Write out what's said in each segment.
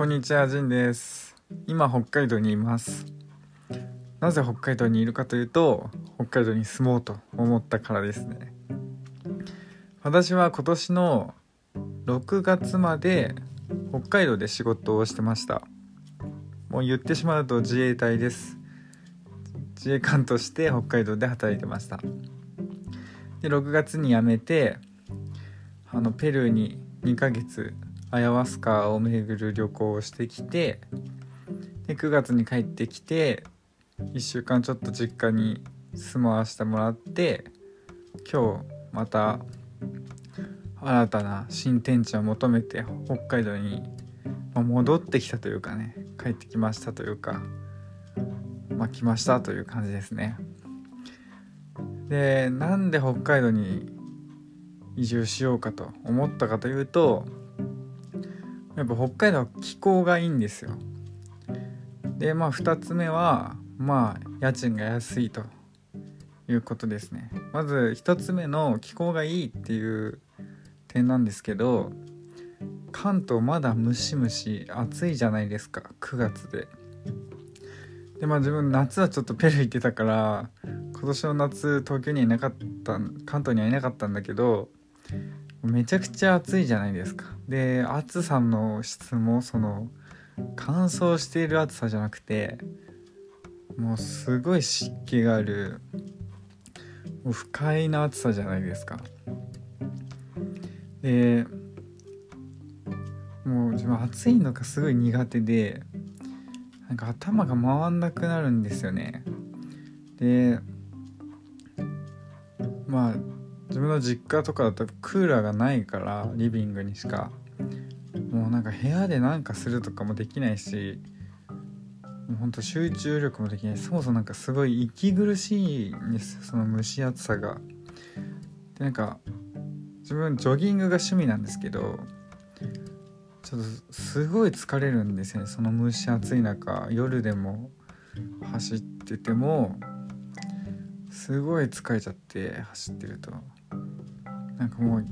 こんにちは、ジンです。今、北海道にいます。なぜ北海道にいるかというと、北海道に住もうと思ったからですね。私は今年の6月まで北海道で仕事をしてました。もう言ってしまうと自衛隊です。自衛官として北海道で働いてました。で、6月に辞めて、あの、ペルーに2ヶ月アヤワスカを巡る旅行をしてきてで9月に帰ってきて1週間ちょっと実家に住まわせてもらって今日また新たな新天地を求めて北海道に、戻ってきたというかね帰ってきましたというかまあ来ましたという感じですね。でなんで北海道に移住しようかと思ったかというとやっぱ北海道は気候がいいんですよ。でまあ2つ目はまあ家賃が安いということですね。まず1つ目の気候がいいっていう点なんですけど関東まだムシムシ暑いじゃないですか9月で。でまあ自分夏はちょっとペルー行ってたから今年の夏東京にはいなかった関東にはいなかったんだけどめちゃくちゃ暑いじゃないですか。で暑さの質もその乾燥している暑さじゃなくてもうすごい湿気がある不快な暑さじゃないですか。でもう自分暑いのがすごい苦手でなんか頭が回んなくなるんですよね。でまあ自分の実家とかだとクーラーがないからリビングにしか。もうなんか部屋でなんかするとかもできないしもうほんと集中力もできないそもそもなんかすごい息苦しいんですその蒸し暑さが。でなんか自分ジョギングが趣味なんですけどちょっとすごい疲れるんですよねその蒸し暑い中。夜でも走っててもすごい疲れちゃって走ってると。なんかもう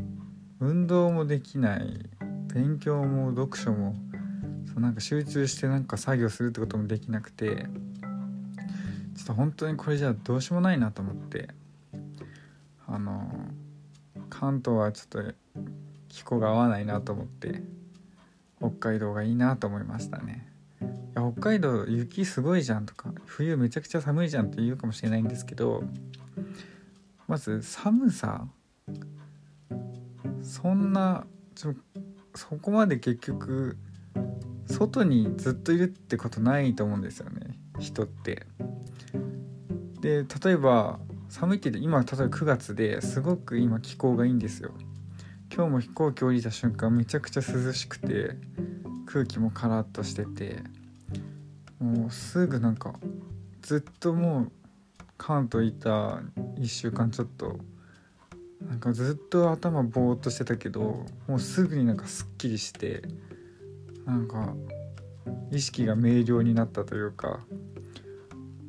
運動もできない。勉強も読書もそうなんか集中してなんか作業するってこともできなくてちょっと本当にこれじゃどうしようもないなと思ってあの関東はちょっと気候が合わないなと思って北海道がいいなと思いましたね。いや北海道雪すごいじゃんとか冬めちゃくちゃ寒いじゃんって言うかもしれないんですけどまず寒さそんなちょそこまで結局外にずっといるってことないと思うんですよね人って。で例えば寒いって言って今例えば9月ですごく今気候がいいんですよ。今日も飛行機降りた瞬間めちゃくちゃ涼しくて空気もカラッとしててもうすぐなんかずっともう関東いた1週間ちょっとなんかずっと頭ぼーっとしてたけどもうすぐになんかすっきりしてなんか意識が明瞭になったというか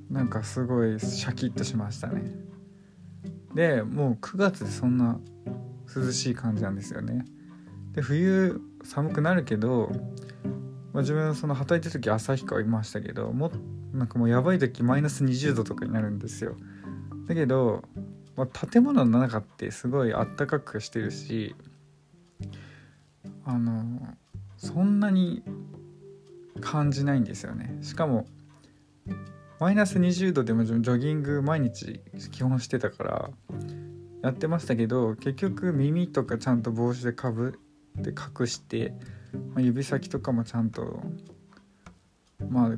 なんかすごいシャキッとしましたね。でもう9月でそんな涼しい感じなんですよね。で冬寒くなるけど、まあ、自分その働いてる時旭川いましたけどもなんかもうやばい時マイナス20度とかになるんですよ。だけど、まあ、建物の中ってすごいあったかくしてるしあのそんなに感じないんですよね。しかもマイナス20度でもジョギング毎日基本してたからやってましたけど結局耳とかちゃんと帽子でかぶって隠して、まあ、指先とかもちゃんとまあ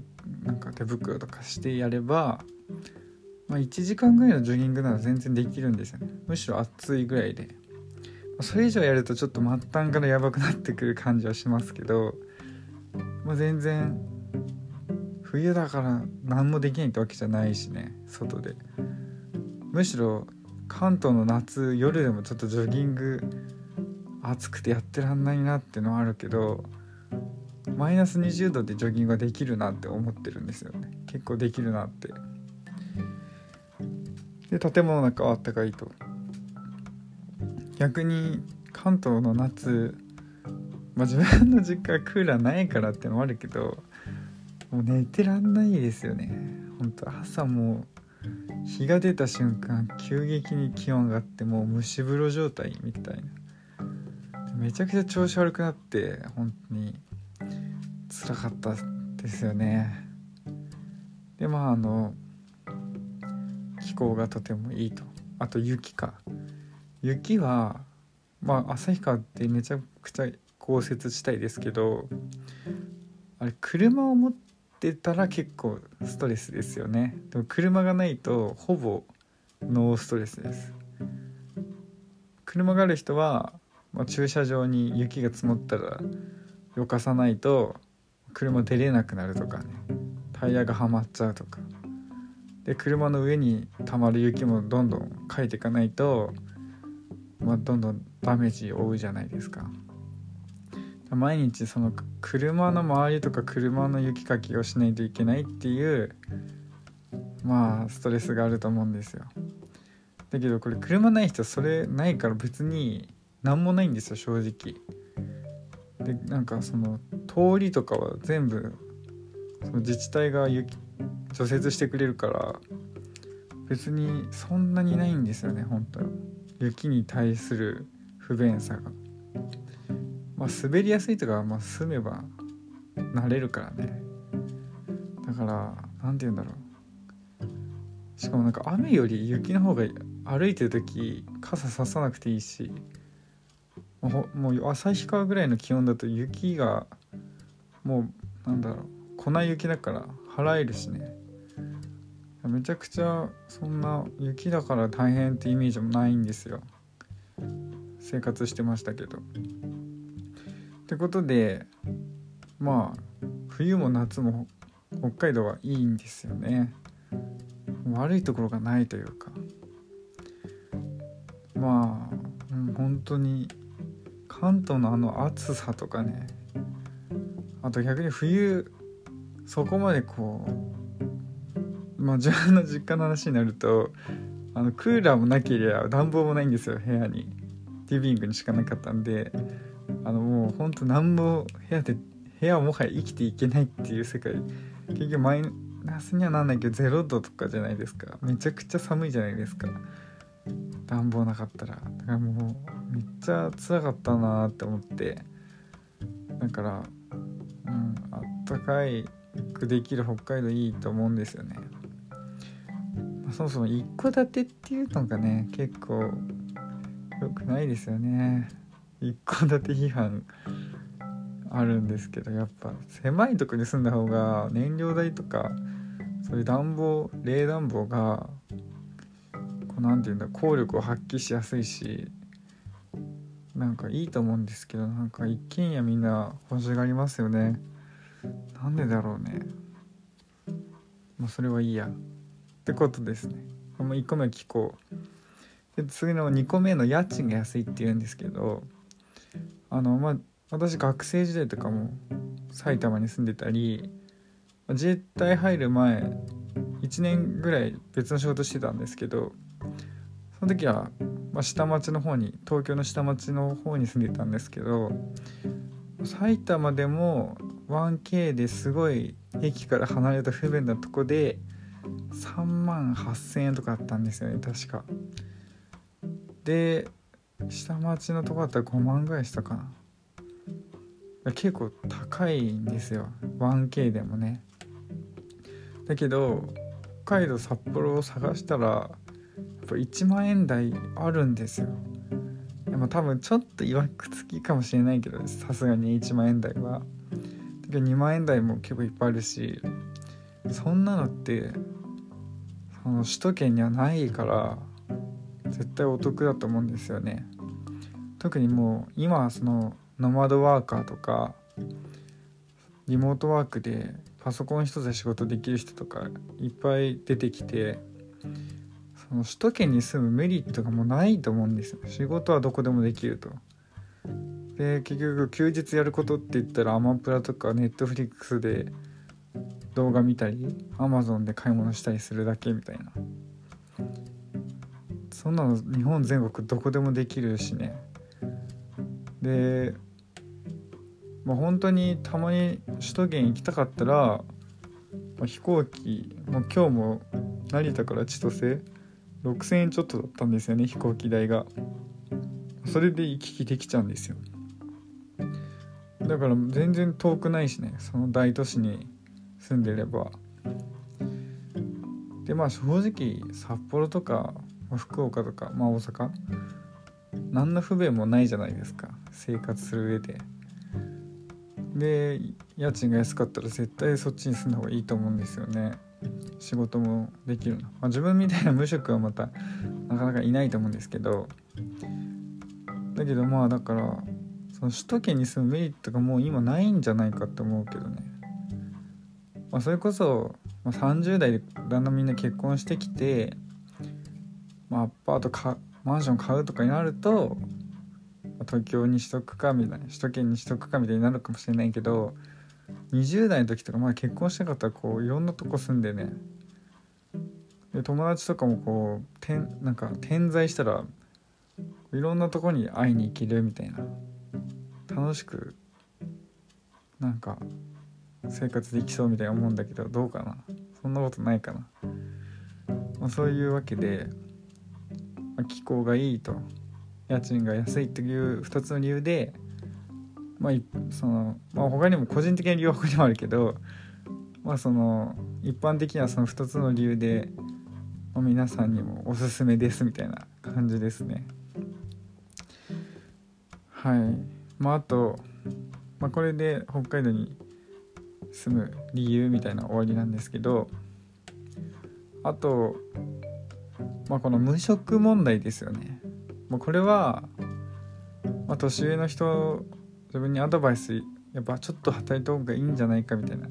なんか手袋とかしてやれば、まあ、1時間ぐらいのジョギングなら全然できるんですよね。むしろ暑いぐらいで、まそれ以上やるとちょっと末端からやばくなってくる感じはしますけど、まあ、全然冬だから何もできないってわけじゃないしね。外で。むしろ関東の夏夜でもちょっとジョギング暑くてやってらんないなってのはあるけどマイナス20度でジョギングができるなって思ってるんですよね。結構できるなって。で建物の中はあったかいと。逆に関東の夏、まあ自分の実家はクーラーないからってのもあるけどもう寝てらんないですよね。本当朝もう日が出た瞬間急激に気温上がってもう蒸し風呂状態みたいな。めちゃくちゃ調子悪くなって本当に辛かったですよね。でまああの候がとてもいいと。あと雪か。雪はまあ旭川ってめちゃくちゃ豪雪地帯ですけどあれ車を持ってたら結構ストレスですよね。でも車がないとほぼノーストレスです。車がある人は、まあ、駐車場に雪が積もったらよかさないと車出れなくなるとかね。タイヤがはまっちゃうとか。で車の上に溜まる雪もどんどんかいていかないと、まあ、どんどんダメージ負うじゃないですか。毎日その車の周りとか車の雪かきをしないといけないっていうまあストレスがあると思うんですよ。だけどこれ車ない人それないから別に何もないんですよ正直。でなんかその通りとかは全部その自治体が雪除雪してくれるから別にそんなにないんですよね本当雪に対する不便さが。まあ滑りやすいとかまあ住めば慣れるからね。だから何て言うんだろう。しかもなんか雨より雪の方が歩いてる時傘ささなくていいし。もうもう旭川ぐらいの気温だと雪がもうなんだろう。粉雪だから。払えるしね。めちゃくちゃそんな雪だから大変ってイメージもないんですよ。生活してましたけど。ってことでまあ冬も夏も北海道はいいんですよね。悪いところがないというか。まあ、うん、本当に関東のあの暑さとかね。あと逆に冬そこまでこうまあ自分の実家の話になるとあのクーラーもなければ暖房もないんですよ部屋に。リビングにしかなかったんで。あのもうほんと何も部屋で部屋はもはや生きていけないっていう世界。結局マイナスにはなんないけど0度とかじゃないですか。めちゃくちゃ寒いじゃないですか。暖房なかったら。だからもうめっちゃ辛かったなって思って。だからうんあったかいくできる北海道いいと思うんですよね、まあ、そもそも一戸建てっていうのがね結構良くないですよね。一戸建て批判あるんですけどやっぱ狭いとこに住んだ方が燃料代とかそういう暖房冷暖房がこう何て言うんだ効力を発揮しやすいしなんかいいと思うんですけどなんか一軒家みんな欲しがりますよね。なんでだろうね。まあそれはいいやってことですね。も1個目聞こう。で次の2個目の家賃が安いって言うんですけどあのまあ私学生時代とかも埼玉に住んでたり自衛隊入る前1年ぐらい別の仕事してたんですけどその時は、ま、下町の方に東京の下町の方に住んでたんですけど埼玉でも 1K ですごい駅から離れた不便なとこで3万8,000円とかあったんですよね確か。で下町のとこだったら5万ぐらいしたかな。結構高いんですよ 1K でもね。だけど北海道札幌を探したらやっぱ1万円台あるんですよ。でも多分ちょっといわくつきかもしれないけどさすがに1万円台は。2万円台も結構いっぱいあるしそんなのってその首都圏にはないから絶対お得だと思うんですよね。特にもう今そのノマドワーカーとかリモートワークでパソコン一つで仕事できる人とかいっぱい出てきてその首都圏に住むメリットがもうないと思うんですよ。仕事はどこでもできると。で結局休日やることって言ったらアマプラとかネットフリックスで動画見たりアマゾンで買い物したりするだけみたいな。そんなの日本全国どこでもできるしね。でまあ、本当にたまに首都圏行きたかったら、まあ、飛行機もう今日も成田から千歳6,000円ちょっとだったんですよね飛行機代が。それで行き来できちゃうんですよ。だから全然遠くないしねその大都市に住んでれば。でまあ正直札幌とか福岡とかまあ大阪何の不便もないじゃないですか。生活する上で。で家賃が安かったら絶対そっちに住んだ方がいいと思うんですよね。仕事もできるの、まあ、自分みたいな無職はまたなかなかいないと思うんですけど。だけどまあだからその首都圏に住むメリットがもう今ないんじゃないかって思うけどね、まあ、それこそ、ま、30代でだんだんみんな結婚してきて、まあ、アパートかマンション買うとかになると東京にしとくかみたいな首都圏にしとくかみたいになるかもしれないけど20代の時とかまだ結婚してなかったらこういろんなとこ住んでね。で友達とかもこうてんなんか点在したらいろんなとこに会いに行けるみたいな。楽しくなんか生活できそうみたいな思うんだけどどうかな。そんなことないかな、まあ、そういうわけで、まあ、気候がいいと家賃が安いっていう2つの理由でまあその、まあ、他にも個人的な理由は他にもあるけどまあその一般的にはその2つの理由で、まあ、皆さんにもおすすめですみたいな感じですね。はい。まああと、まあ、これで北海道に住む理由みたいな終わりなんですけどあと、まあ、この無職問題ですよね。もうこれは、まあ、年上の人自分にアドバイスやっぱちょっと働いた方がいいんじゃないかみたいな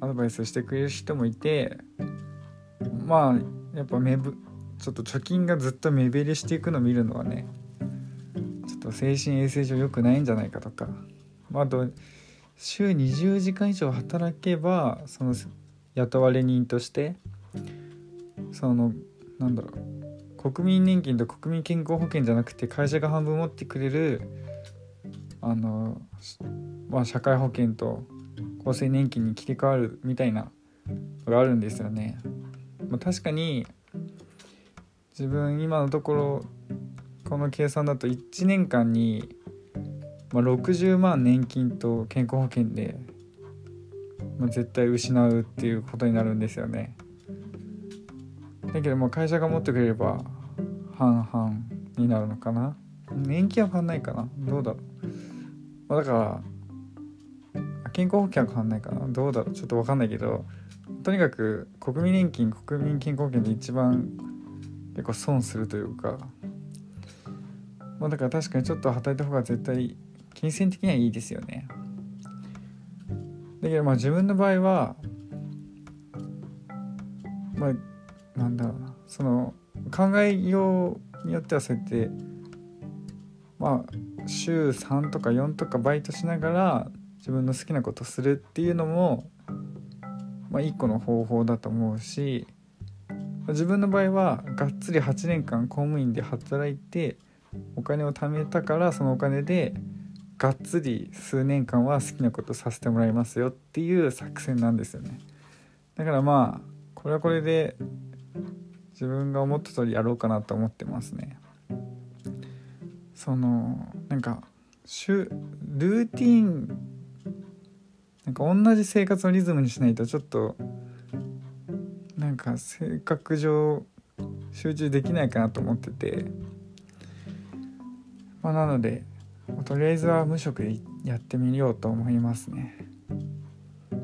アドバイスをしてくれる人もいてまあやっぱ目ぶちょっと貯金がずっと目減りしていくのを見るのはねと精神衛生上良くないんじゃないかとか、まあ、あと週20時間以上働けばその雇われ人としてそのなんだろう国民年金と国民健康保険じゃなくて会社が半分持ってくれるあの、まあ、社会保険と厚生年金に切り替わるみたいなのがあるんですよね。まあ、確かに自分今のところこの計算だと1年間に、まあ、60万年金と健康保険で、まあ、絶対失うっていうことになるんですよね。だけども会社が持ってくれれば半々になるのかな。年金は変わんないかな。どうだろう、まあ、だから健康保険は変わんないかな。どうだろう。ちょっと分かんないけどとにかく国民年金国民健康保険で一番結構損するというかまあだから確かにちょっと働いた方が絶対金銭的にはいいですよね。だけどまあ自分の場合はまあなんだろうな。その考えようによってはそうやってまあ週3とか4とかバイトしながら自分の好きなことするっていうのもまあ一個の方法だと思うし自分の場合はがっつり8年間公務員で働いてお金を貯めたからそのお金でがっつり数年間は好きなことさせてもらいますよっていう作戦なんですよね。だからまあこれはこれで自分が思った通りやろうかなと思ってますね。そのなんかルーティンなんか同じ生活のリズムにしないとちょっとなんか性格上集中できないかなと思ってて。まあなのでとりあえずは無職でやってみようと思いますね。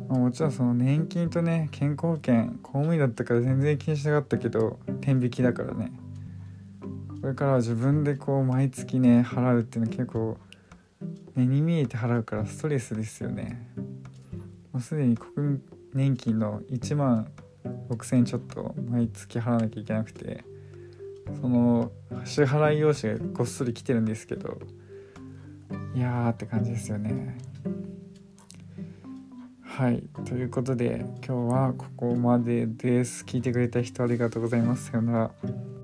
まあ、もちろんその年金とね健康保険公務員だったから全然気にしなかったけど天引きだからね。これからは自分でこう毎月ね払うっていうのは結構目に見えて払うからストレスですよね。もうすでに国民年金の1万6,000ちょっと毎月払わなきゃいけなくて。その支払い用紙がごっそり来てるんですけどいやーって感じですよね。はい。ということで今日はここまでです。聞いてくれた人ありがとうございます。さようなら。